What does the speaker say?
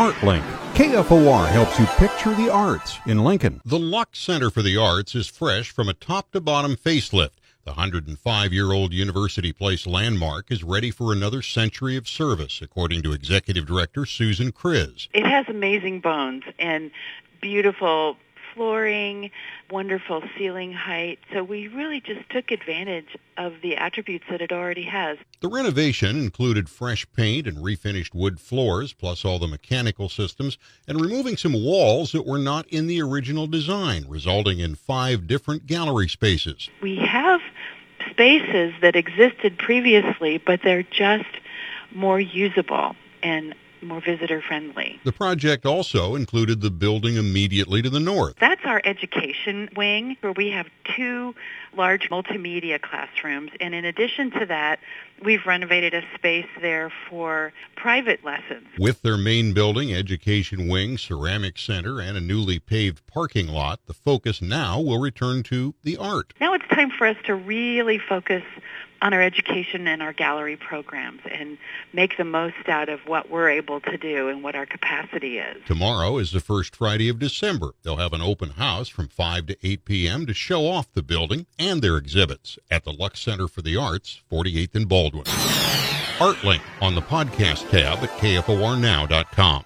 ArtLink. KFOR helps you picture the arts in Lincoln. The Lux Center for the Arts is fresh from a top to bottom facelift. The 105 year old University Place landmark is ready for another century of service, according to Executive Director Susan Kriz. It has amazing bones and beautiful flooring, wonderful ceiling height. So we really just took advantage of the attributes that it already has. The renovation included fresh paint and refinished wood floors, plus all the mechanical systems, and removing some walls that were not in the original design, resulting in five different gallery spaces. We have spaces that existed previously, but they're just more usable and more visitor friendly. The project also included the building immediately to the north. That's our education wing where we have two large multimedia classrooms and in addition to that we've renovated a space there for private lessons. With their main building, education wing, ceramic center and a newly paved parking lot, the focus now will return to the art. Now it's time for us to really focus on our education and our gallery programs and make the most out of what we're able to do and what our capacity is. Tomorrow is the first Friday of December. They'll have an open house from 5 to 8 p.m. to show off the building and their exhibits at the Lux Center for the Arts, 48th and Baldwin. ArtLink on the podcast tab at kfornow.com.